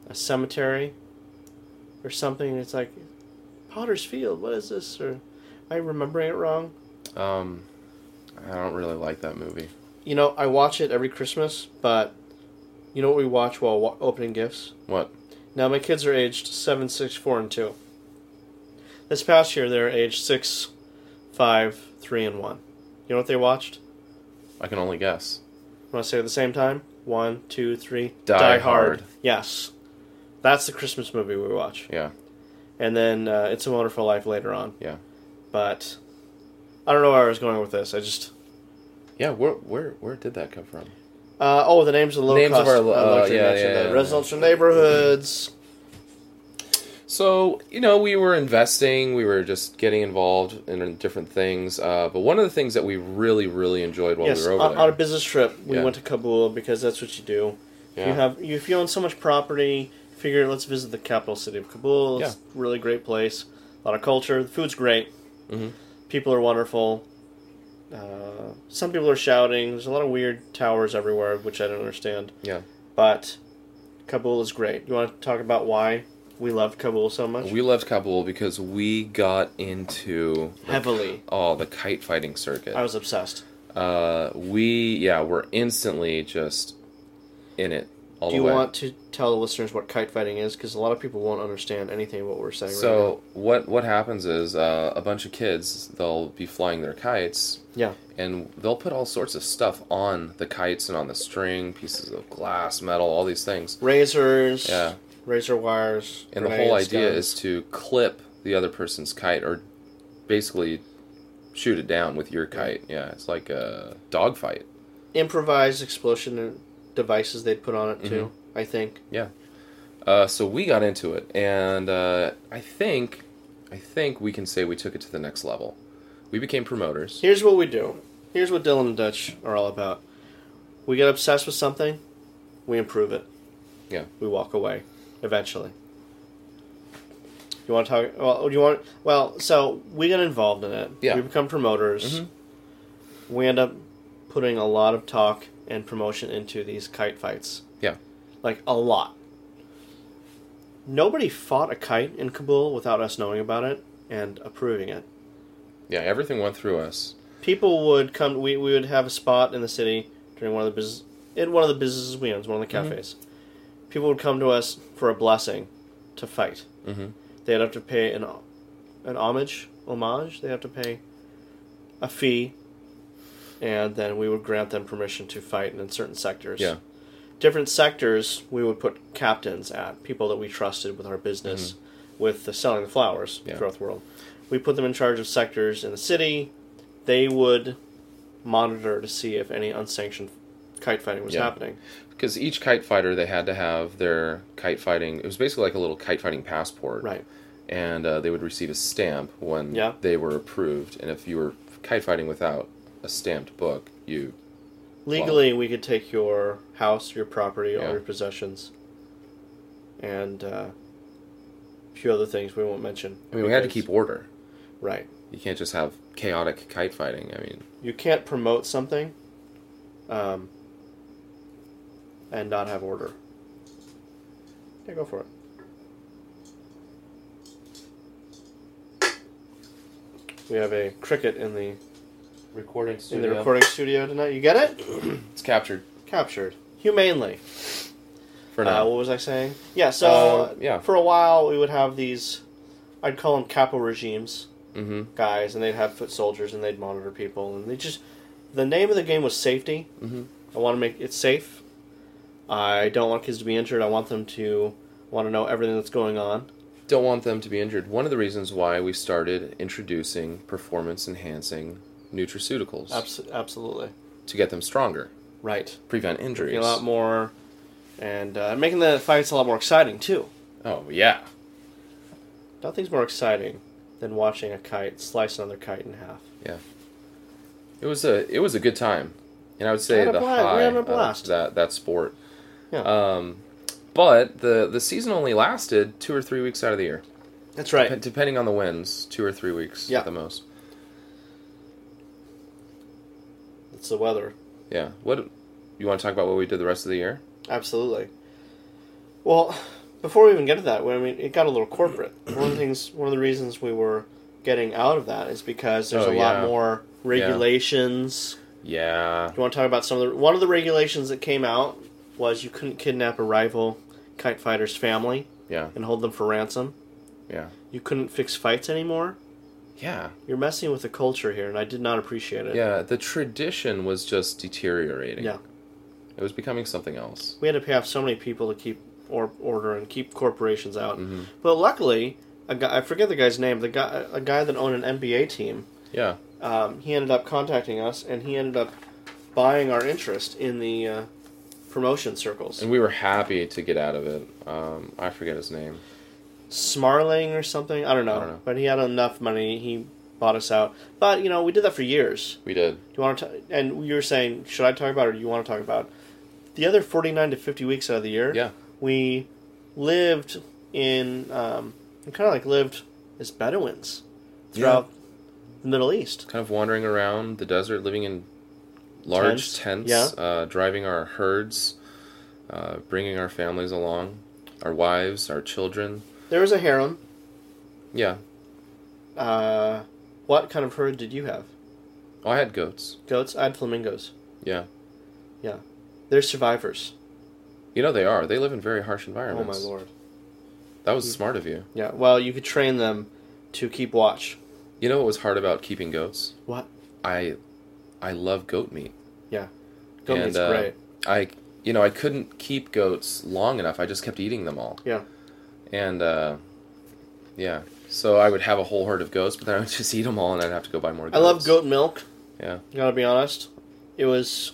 a cemetery or something. It's like Potter's Field. What is this? Or am I remembering it wrong? um, I don't really like that movie. You know, I watch it every Christmas, but you know what we watch while wa- opening gifts? What? Now my kids are aged seven, six, four, and two. This past year, they're aged six, five, three, and one. You know what they watched? I can only guess. Want to say it at the same time? One, two, three. Die Hard. Yes, that's the Christmas movie we watch, Yeah. and then uh, It's a Wonderful Life later on. Yeah. But I don't know where I was going with this. I just Yeah. Where where where did that come from? uh, oh the names of the low Names of cost our uh, lo- uh, luxury yeah, yeah, the yeah. residential neighborhoods. So you know, we were investing. We were just getting involved in different things. Uh, but one of the things that we really really enjoyed while yes, we were over on, there. on a business trip, we Yeah. went to Kabul because that's what you do. yeah. You have you, if you own so much property, figure let's visit the capital city of Kabul. It's a really great place. A lot of culture. The food's great. Mhm. People are wonderful. Uh, some people are shouting. There's a lot of weird towers everywhere, which I don't understand. Yeah. But Kabul is great. You want to talk about why we loved Kabul so much? We loved Kabul because we got into the- Heavily. oh the kite fighting circuit. I was obsessed. Uh, we yeah, we're instantly just in it all Do the you want to tell the listeners what kite fighting is? Because a lot of people won't understand anything of what we're saying right so what what happens is uh, a bunch of kids they'll be flying their kites Yeah. and they'll put all sorts of stuff on the kites and on the string pieces of glass metal all these things. Razors. yeah Razor wires. and the whole idea guns. is to clip the other person's kite or basically shoot it down with your kite yeah it's like a dogfight improvised explosion devices they'd put on it too. Mm-hmm. I think. Yeah. Uh, so we got into it, and uh, I think, I think we can say we took it to the next level. We became promoters. Here's what we do. Here's what Dillon and Dutch are all about. We get obsessed with something, we improve it. Yeah. We walk away, eventually. You want to talk? Well, do you want? Well, so we get involved in it. Yeah. We become promoters. Mhm. We end up putting a lot of talk and promotion into these kite fights. Yeah. Like a lot. Nobody fought a kite in Kabul without us knowing about it and approving it. Yeah, everything went through us. People would come. We, we would have a spot in the city during one of the business in one of the businesses we own, one of the Mhm. cafes. People would come to us for a blessing to fight. hmm They'd have to pay an an homage, homage. They have to pay a fee, and then we would grant them permission to fight in certain sectors. Yeah. Different sectors, we would put captains at people that we trusted with our business, with the selling the flowers Mm-hmm. Yeah. throughout the world. We put them in charge of sectors in the city. They would monitor to see if any unsanctioned kite fighting was Yeah. happening. Because each kite fighter, they had to have their kite fighting. It was basically like a little kite fighting passport. Right. And uh, they would receive a stamp when Yeah. they were approved. And if you were kite fighting without a stamped book, you Legally, we could take your house, your property, all your possessions, and uh, a few other things we won't mention. I mean, we had to keep order. right. You can't just have chaotic kite fighting. I mean, You can't promote something, um, and not have order. Yeah, go for it. We have a cricket in the recording in the recording studio tonight. You get it? It's captured Captured humanely. for Uh, now. what was I saying? Yeah, so Uh, yeah. for a while we would have these, I'd call them capo regimes mm-hmm. guys, and they'd have foot soldiers and they'd monitor people, and they just, the name of the game was safety. Mhm. I want to make it safe. I don't want kids to be injured. I want them to want to know everything that's going on. Don't want them to be injured. One of the reasons why we started introducing performance enhancing nutraceuticals Abs- absolutely. to get them stronger, Right. prevent injuries. A lot more, and uh, making the fights a lot more exciting too. Oh yeah, Nothing's more exciting than watching a kite slice another kite in half. Yeah. It was a it was a good time, and I would say the high a of blast. that that sport. Yeah. Um, but the the season only lasted two or three weeks out of the year, That's right. Dep- depending on the winds. Two or three weeks Yeah. at the most. It's the weather. Yeah. What you want to talk about? What we did the rest of the year? Absolutely. Well, before we even get to that, I mean, it got a little corporate. One of the things, one of the reasons we were getting out of that is because there's Oh, a lot more regulations. Yeah. Do you want to talk about some of the one of the regulations that came out was you couldn't kidnap a rival kite fighter's family Yeah. and hold them for ransom. Yeah. You couldn't fix fights anymore. Yeah. You're messing with the culture here, and I did not appreciate it. Yeah. The tradition was just deteriorating. Yeah. It was becoming something else. We had to pay off so many people to keep or order and keep corporations out. Mhm. But luckily, a guy I forget the guy's name. The guy, a guy that owned an NBA team, Yeah. um, he ended up contacting us, and he ended up buying our interest in the uh, promotion circles. And we were happy to get out of it. Um, I forget his name. Smarling or something. I don't know. I don't know. But he had enough money. He bought us out. But you know, we did that for years. We did. Do you want to? T- and you were saying, should I talk about it or do you want to talk about the other forty-nine to fifty weeks out of the year? Yeah. we lived in um, we kind of like lived as Bedouins throughout the Middle East. Kind of wandering around the desert, living in large Tents, tents, yeah. uh, driving our herds, uh, bringing our families along, our wives, our children. There was a harem. Yeah. Uh, what kind of herd did you have? Oh, I had goats. Goats. I had flamingos. Yeah. Yeah, they're survivors. You know they are. They live in very harsh environments. Oh my lord. That was smart of you. Yeah. Well, you could train them to keep watch. You know what was hard about keeping goats? What? I, I love goat meat. Yeah, goat And, meat's uh, great. I, you know, I couldn't keep goats long enough. I just kept eating them all. Yeah. And, uh, yeah. So I would have a whole herd of goats, but then I would just eat them all, and I'd have to go buy more. I love goat milk. Yeah. Gotta be honest. It was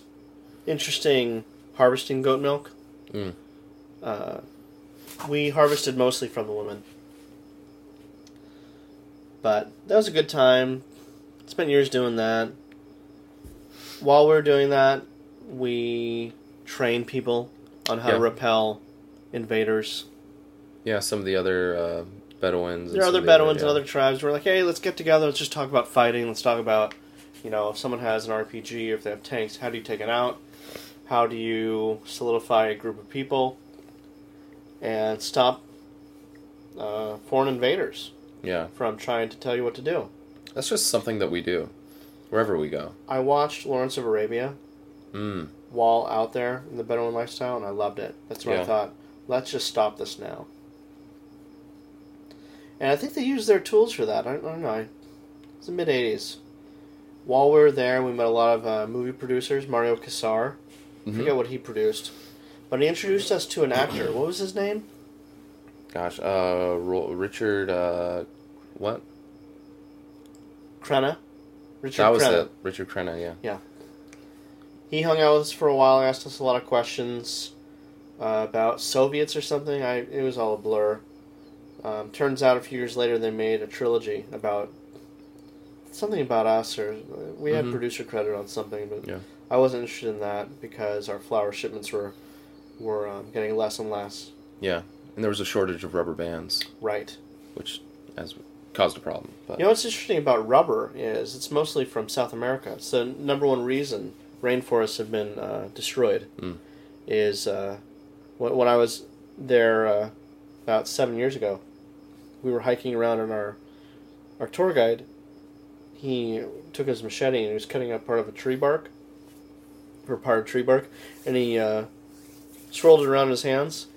interesting harvesting goat milk. Mm. Uh, we harvested mostly from the women. But that was a good time. Spent years doing that. While we're doing that, we train people on how to repel invaders. Yeah. Some of the other uh, Bedouins. There are other Bedouins and other tribes. We're like, hey, let's get together. Let's just talk about fighting. Let's talk about, you know, if someone has an RPG or if they have tanks, how do you take it out? How do you solidify a group of people and stop uh, foreign invaders Yeah. from trying to tell you what to do? That's just something that we do, wherever we go. I watched Lawrence of Arabia Mm. while out there in the Bedouin lifestyle, and I loved it. That's when I thought, let's just stop this now. And I think they used their tools for that. I, I don't know. It's the mid 80s. While we were there, we met a lot of uh, movie producers. Mario Kassar. I Mhm. forget what he produced. But he introduced us to an actor. What was his name? Gosh. Uh, Richard. Uh, what? Crenna. Richard that was Crenna. it. Richard Crenna. Yeah. Yeah. He hung out with us for a while, asked us a lot of questions uh, about Soviets or something. I it was all a blur. Um, turns out a few years later they made a trilogy about something about us, or we had Mhm. producer credit on something, but Yeah. I wasn't interested in that because our flower shipments were were um, getting less and less. Yeah. And there was a shortage of rubber bands, Right. which has caused a problem. But You know what's interesting about rubber is it's mostly from South America. It's the number one reason rainforests have been uh, destroyed. Mm. Is uh, when, I was there uh, about seven years ago, we were hiking around and our our tour guide he took his machete and he was cutting up part of a tree bark or part of tree bark and he uh, swirled it around in his hands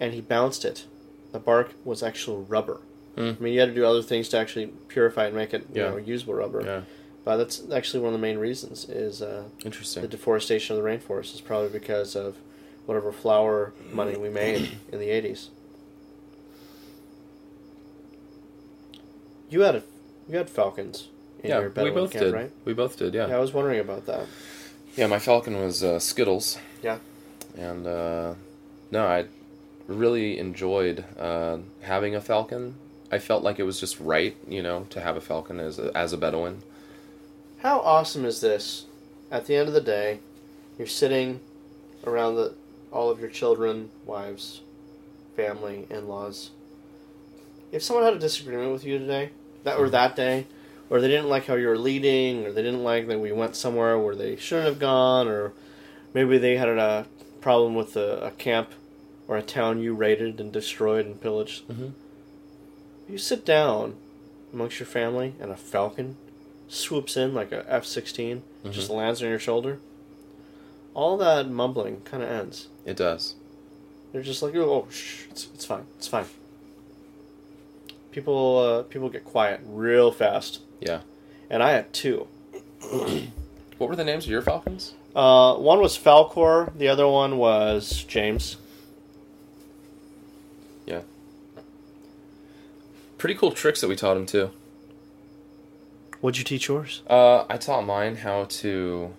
and he bounced it. The bark was actual rubber. Mm. I mean, you had to do other things to actually purify and make it, you know, usable rubber. yeah, But that's actually one of the main reasons is uh, the deforestation of the rainforest is probably because of whatever flower money we made in the eighties. You had a, you had falcons in Yeah, your we both camp, did. right? We both did. Yeah. Yeah, I was wondering about that. Yeah, my falcon was uh, Skittles. Yeah. And uh, no, I really enjoyed uh, having a falcon. I felt like it was just right, you know, to have a falcon as a, as a Bedouin. How awesome is this? At the end of the day, you're sitting around the all of your children, wives, family, in-laws. If someone had a disagreement with you today, that or that day, or they didn't like how you were leading, or they didn't like that we went somewhere where they shouldn't have gone, or maybe they had a problem with a, a camp or a town you raided and destroyed and pillaged. Mhm. You sit down amongst your family and a falcon swoops in like a F 16, just lands on your shoulder, all that mumbling kind of ends. It does. They're just like, oh, shh, it's, it's fine, it's fine. People, uh, people get quiet real fast, Yeah. and I had two. What were the names of your falcons? Uh, one was Falkor, the other one was James. Yeah. Pretty cool tricks that we taught him too. What'd you teach yours? Uh, I taught mine how to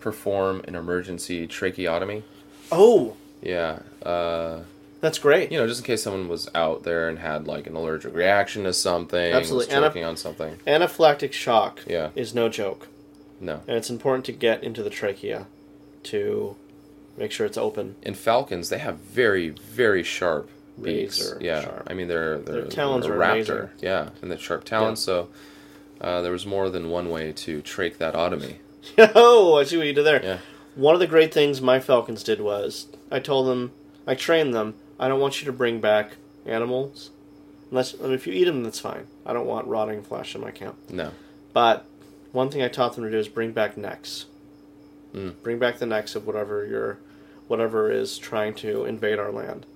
perform an emergency tracheotomy. Oh, Yeah. Uh, that's great. you know, just in case someone was out there and had like an allergic reaction to something, Absolutely. was a- on something. Anaphylactic shock Yeah. is no joke. No. And it's important to get into the trachea to make sure it's open. In falcons, they have very, very sharp beaks. Razor yeah, sharp. I mean they're they're Their talons they're a are raptor. amazing. Yeah, and the sharp talons. So uh, there was more than one way to trach that otomy. oh, I see what you did there. Yeah. One of the great things my falcons did was I told them, I trained them, I don't want you to bring back animals. Unless, I mean, if you eat them, that's fine. I don't want rotting flesh in my camp. No. But one thing I taught them to do is bring back necks. Mm. Bring back the necks of whatever your, whatever is trying to invade our land.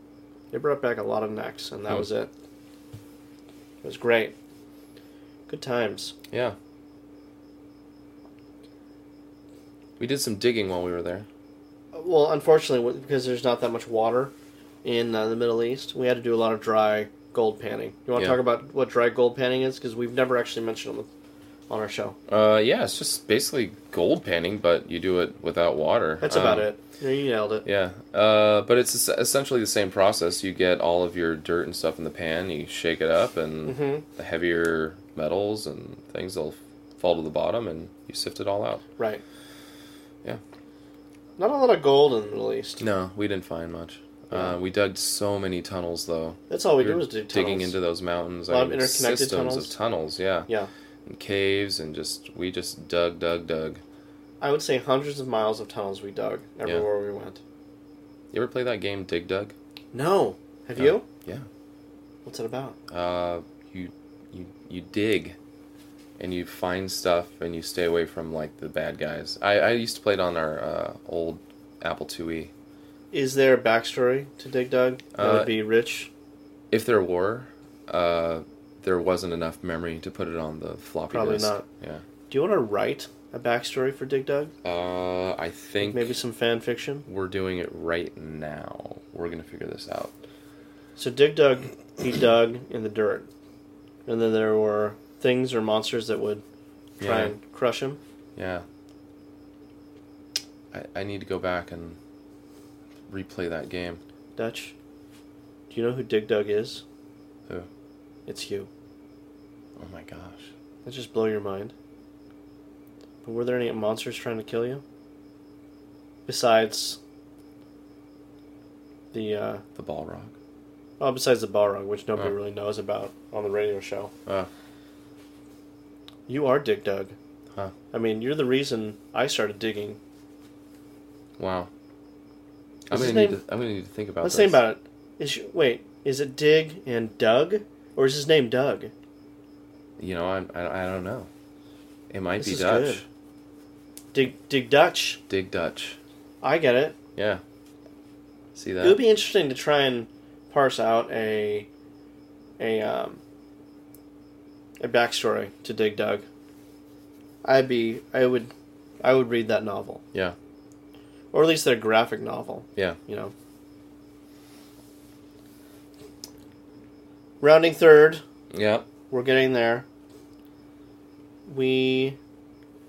They brought back a lot of necks, and that Hmm. was it. It was great. Good times. Yeah. We did some digging while we were there. Well, unfortunately, because there's not that much water in uh, the Middle East, we had to do a lot of dry gold panning. You want to Yeah. talk about what dry gold panning is? Because we've never actually mentioned them on our show. Uh, yeah, it's just basically gold panning, but you do it without water. That's Um, about it. Yeah, you nailed it. Yeah, uh, but it's essentially the same process. You get all of your dirt and stuff in the pan, you shake it up, and Mhm. the heavier metals and things will fall to the bottom, and you sift it all out. Right. Yeah. Not a lot of gold in the Middle East. No, we didn't find much. Yeah. Uh, we dug so many tunnels, though. That's all we, were do is dig digging into those mountains. A lot I of interconnected systems tunnels. of tunnels, yeah, Yeah. And caves, and just we just dug, dug, dug. I would say hundreds of miles of tunnels we dug everywhere we went. You ever play that game Dig Dug? No. Have Yeah. you? Yeah. What's it about? Uh, you you you dig, and you find stuff, and you stay away from like the bad guys. I I used to play it on our uh, old Apple IIe. Is there a backstory to Dig Dug that Uh, would be rich? If there were, uh, there wasn't enough memory to put it on the floppy Probably disk. not. Yeah. Do you want to write a backstory for Dig Dug? Uh, I think Maybe some fan fiction? we're doing it right now. We're gonna figure this out. So Dig Dug, he dug in the dirt, and then there were things or monsters that would try Yeah. and crush him. Yeah. I I need to go back and replay that game. Dutch, do you know who Dig Dug is? Who? It's you. Oh my gosh. That just blow your mind. But were there any monsters trying to kill you? Besides the uh, The Balrog. oh, besides the Balrog, which nobody Oh. really knows about on the radio show. Oh. You are Dig Dug. Huh. I mean, you're the reason I started digging. Wow. I'm gonna name? to. I'm gonna need to think about. This. Let's this. think about it. Is wait, is it Dig and Doug, or is his name Doug? You know, I I, I don't know. It might This be Dutch. good. Dig Dig Dutch. Dig Dutch. I get it. Yeah. See that? It would be interesting to try and parse out a a um, a backstory to Dig Dug. I'd be I would I would read that novel. Yeah. Or at least their graphic novel. Yeah. You know. Rounding third, Yeah. We're getting there. We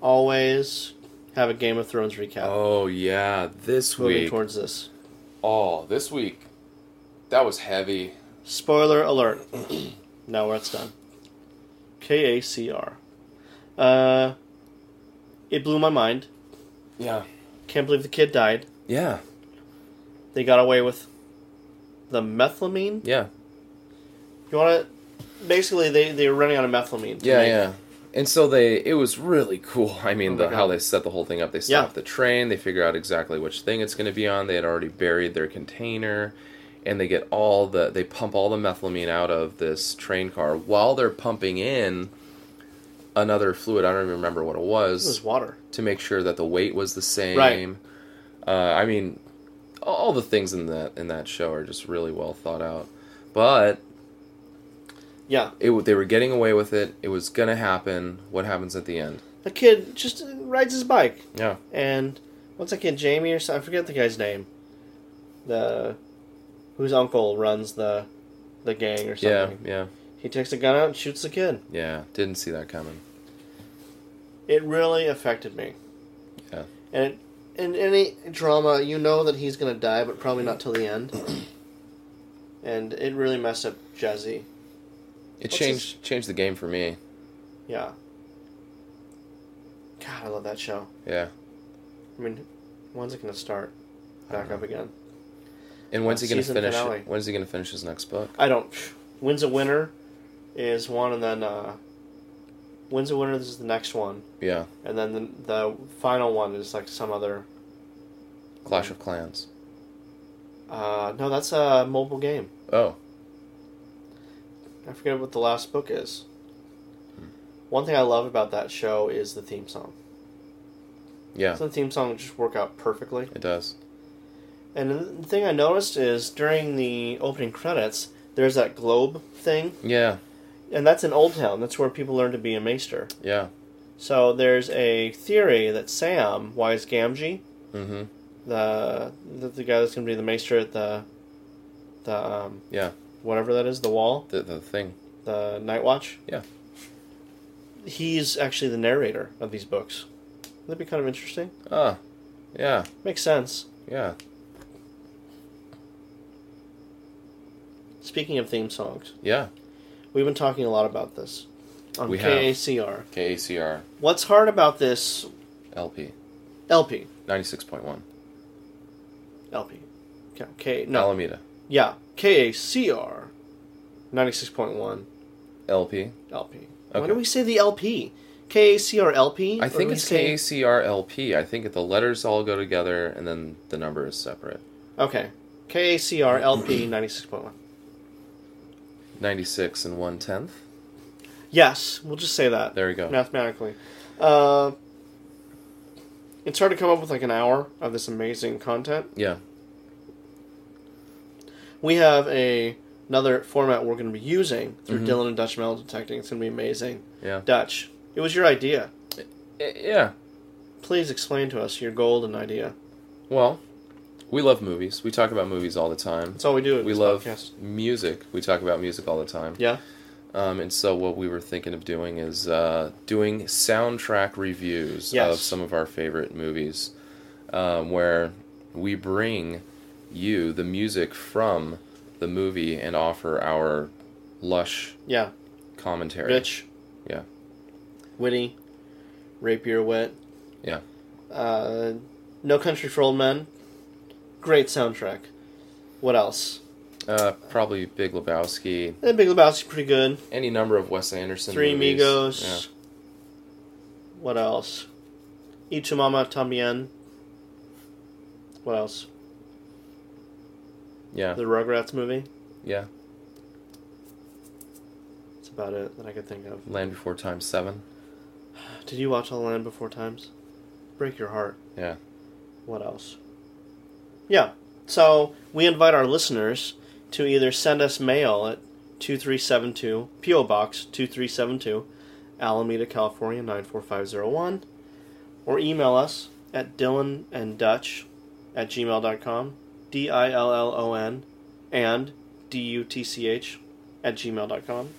always have a Game of Thrones recap. Oh yeah. This moving week. towards this. Oh, this week. That was heavy. Spoiler alert. now it's done. K A C R. Uh, it blew my mind. Yeah. Can't believe the kid died. Yeah. They got away with the methylamine. Yeah. You want to? Basically, they they were running out of methylamine. Yeah. make- Yeah. And so they, it was really cool. I mean, Oh the, how they set the whole thing up. They Yeah. stop the train. They figure out exactly which thing it's going to be on. They had already buried their container, and they get all the they pump all the methylamine out of this train car while they're pumping in another fluid. I don't even remember what it was, It was water. to make sure that the weight was the same. Right. Uh, I mean, all the things in that in that show are just really well thought out. But Yeah. it they were getting away with it. It was gonna happen. What happens at the end? The kid just uh, rides his bike, Yeah. and what's that kid, Jamie or something? I forget the guy's name. The whose uncle runs the the gang or Yeah. something. Yeah. He takes a gun out and shoots the kid. Yeah. Didn't see that coming. It really affected me. Yeah. And it, in any drama, you know that he's gonna die, but probably not till the end. and it really messed up Jesse. It What's changed changed the game for me. Yeah. God, I love that show. Yeah. I mean, when's it gonna start? Back up again. And when's Uh, he gonna finish? finale. When's he gonna finish his next book? I don't. Winds of Winter is one, and then uh, Winds of Winter is the next one, Yeah. and then the, the final one is like some other. Clash of Clans. Uh, no, that's a mobile game. Oh. I forget what the last book is. One thing I love about that show is the theme song. Yeah. Doesn't the theme song just work out perfectly? It does. And the thing I noticed is during the opening credits, there's that globe thing, Yeah. and that's in Old Town. That's where people learn to be a maester. Yeah. So there's a theory that Samwise Gamgee, Mm-hmm. the, the the guy that's going to be the maester at the the um, Yeah. Whatever that is, the wall, The the thing. the Night Watch. Yeah. He's actually the narrator of these books. That'd be kind of interesting. Ah. Yeah. Makes sense. Yeah. Speaking of theme songs, Yeah. we've been talking a lot about this on We have. KACR. KACR What's hard about this LP LP? ninety six point one. LP. K, K no. Alameda Yeah. KACR. 96.1 LP. LP. Why Okay. do we say the LP? KACR LP? I think it's say- KACR LP. I think the letters all go together and then the number is separate. Okay. KACR LP 96.1. Ninety six and one tenth. Yes, we'll just say that. There we go. Mathematically. Uh, it's hard to come up with like an hour of this amazing content. Yeah. We have a another format we're going to be using through Mhm. Dillon and Dutch metal detecting. It's going to be amazing. Yeah. Dutch, it was your idea. I- Yeah. Please explain to us your golden idea. Well, we love movies. We talk about movies all the time. That's all we do. We love podcast. music. We talk about music all the time. Yeah. Um, and so what we were thinking of doing is uh, doing soundtrack reviews Yes. of some of our favorite movies, um, where we bring you the music from the movie and offer our lush Yeah. commentary. Rich. Yeah. Witty. Rapier wit. Yeah. Uh, no Country for Old Men. Great soundtrack. What else? Uh, probably Big Lebowski. Eh, Big Lebowski, pretty good. Any number of Wes Anderson. Three movies. Amigos. What else? Y Tu Mamá También. What else? Yeah. The Rugrats movie. Yeah. That's about it that I could think of. Land Before Time Seven. Did you watch All Land Before Times? Break your heart. Yeah. What else? Yeah. So we invite our listeners to either send us mail at 2372 PO Box 2372 Alameda, California 94501 or email us at Dillon and Dutch at gmail.com D I L L O N and D U T C H at gmail.com.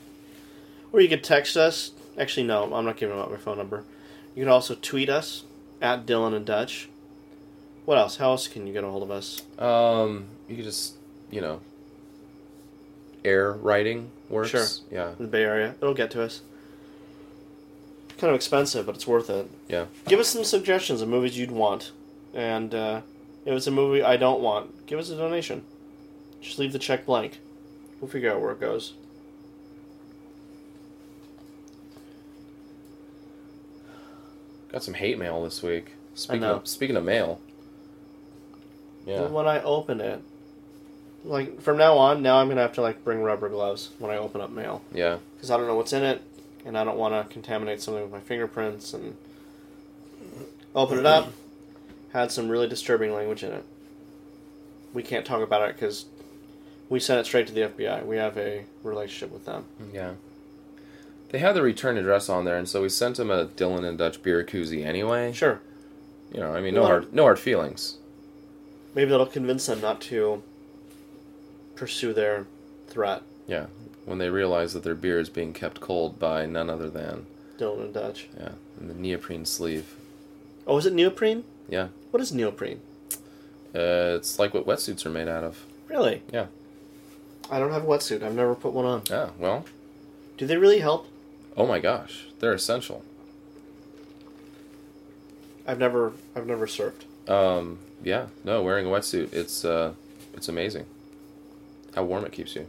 Or you could text us. Actually, no, I'm not giving out my phone number. You can also tweet us at Dillon and Dutch. What else? How else can you get a hold of us? Um, you could just, you know, air writing works. Sure. Yeah. In the Bay Area, it'll get to us. Kind of expensive, but it's worth it. Yeah. Give us some suggestions of movies you'd want, and uh, if it's a movie I don't want, give us a donation. Just leave the check blank. We'll figure out where it goes. Got some hate mail this week. Speaking know. of speaking of mail. Yeah. When I open it, like from now on, now I'm gonna have to like bring rubber gloves when I open up mail Yeah. because I don't know what's in it, and I don't want to contaminate something with my fingerprints. And open it up, had some really disturbing language in it. We can't talk about it because we sent it straight to the FBI. We have a relationship with them. Yeah. They had the return address on there, and so we sent them a Dillon and Dutch beer koozie anyway. Sure, You know, I mean, no Well- hard, no hard feelings. maybe that'll convince them not to pursue their threat. Yeah. When they realize that their beer is being kept cold by none other than, Dillon and Dutch. yeah, in the neoprene sleeve. Oh, is it neoprene? Yeah. What is neoprene? Uh, it's like what wetsuits are made out of. Really? Yeah. I don't have a wetsuit. I've never put one on. Yeah. Well. Do they really help? Oh my gosh, they're essential. I've never I've never surfed. Um. Yeah. No, wearing a wetsuit, it's uh, it's amazing. How warm it keeps you.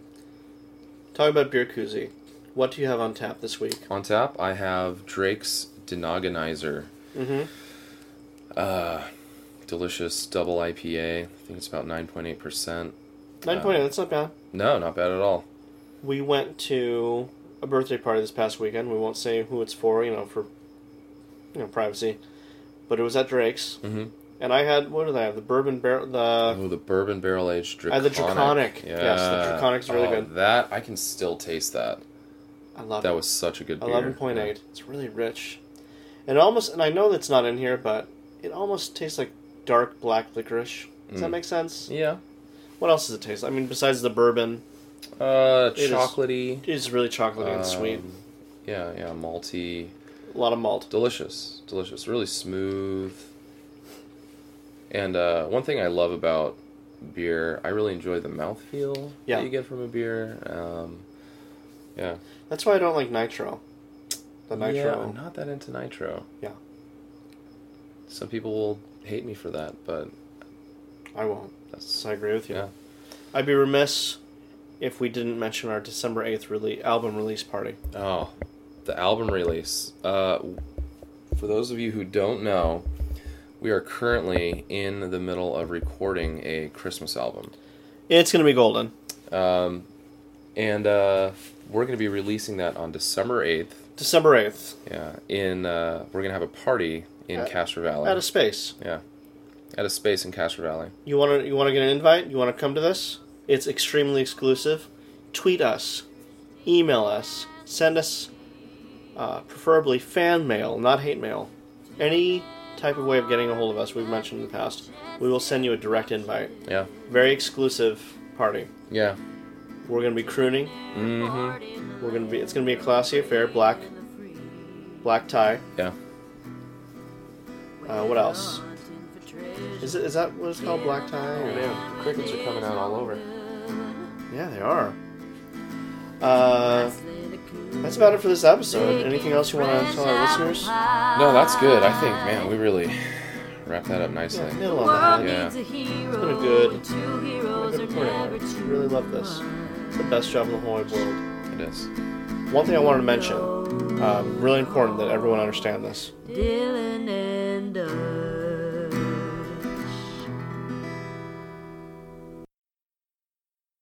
Talking about beer koozie, what do you have on tap this week? On tap, I have Drake's Denogginizer. Mm-hmm. Uh, delicious double IPA. I think it's about nine point eight percent. Nine point eight. That's not bad. No, not bad at all. We went to a birthday party this past weekend. We won't say who it's for, you know, for you know privacy. But it was at Drake's, Mm-hmm. and I had what did I have? The bourbon barrel. The Oh, the bourbon barrel aged Uh, Drakonic. the Drakonic. Yes, the Drakonic's really Oh, good. That I can still taste that. I love That it. was such a good beer. Eleven point eight. It's really rich, and almost. And I know that's not in here, but it almost tastes like dark black licorice. Does that Mm. make sense? Yeah. What else does it taste? I mean, besides the bourbon, Uh, It is- chocolatey. it's really chocolatey and sweet. Um, Yeah, yeah, malty. A lot of malt. Delicious, delicious, really smooth. And uh, one thing I love about beer, I really enjoy the mouthfeel Yeah. that you get from a beer. Um, yeah. That's why I don't like nitro. The Yeah, nitro. I'm not that into nitro. Yeah. Some people will hate me for that, but I won't. that's I agree with you. yeah. I'd be remiss if we didn't mention our December eighth release album release party. Oh, the album release. Uh, for those of you who don't know, we are currently in the middle of recording a Christmas album. It's gonna be golden. Um, and uh, we're going to be releasing that on December 8th. December eighth. Yeah, in uh, we're going to have a party in At- Castro Valley. At a space. yeah, at a space in Castro Valley. You wanna you wanna get an invite? You wanna come to this? It's extremely exclusive. Tweet us, email us, send us, uh, preferably fan mail, not hate mail. Any type of way of getting a hold of us. We've mentioned in the past. We will send you a direct invite. Yeah, Very exclusive party. yeah. We're gonna be crooning. Mm-hmm. We're gonna be. It's gonna be a classy affair. Black, black tie. Yeah. Uh, what else? Is it? Is that what it's called? Black tie? Oh Or- man, the crickets are coming out all over. Yeah, they are. Uh, that's about it for this episode. Anything else you want to tell our listeners? No, that's good. I think, man, we really wrapped that up nicely. Yeah, nail on the head. Yeah. It's been a good, been a good recording. I really love this. It's the best job in the whole wide world. It is. One thing I wanted to mention, um, really important that everyone understand this. Dillon and Doug.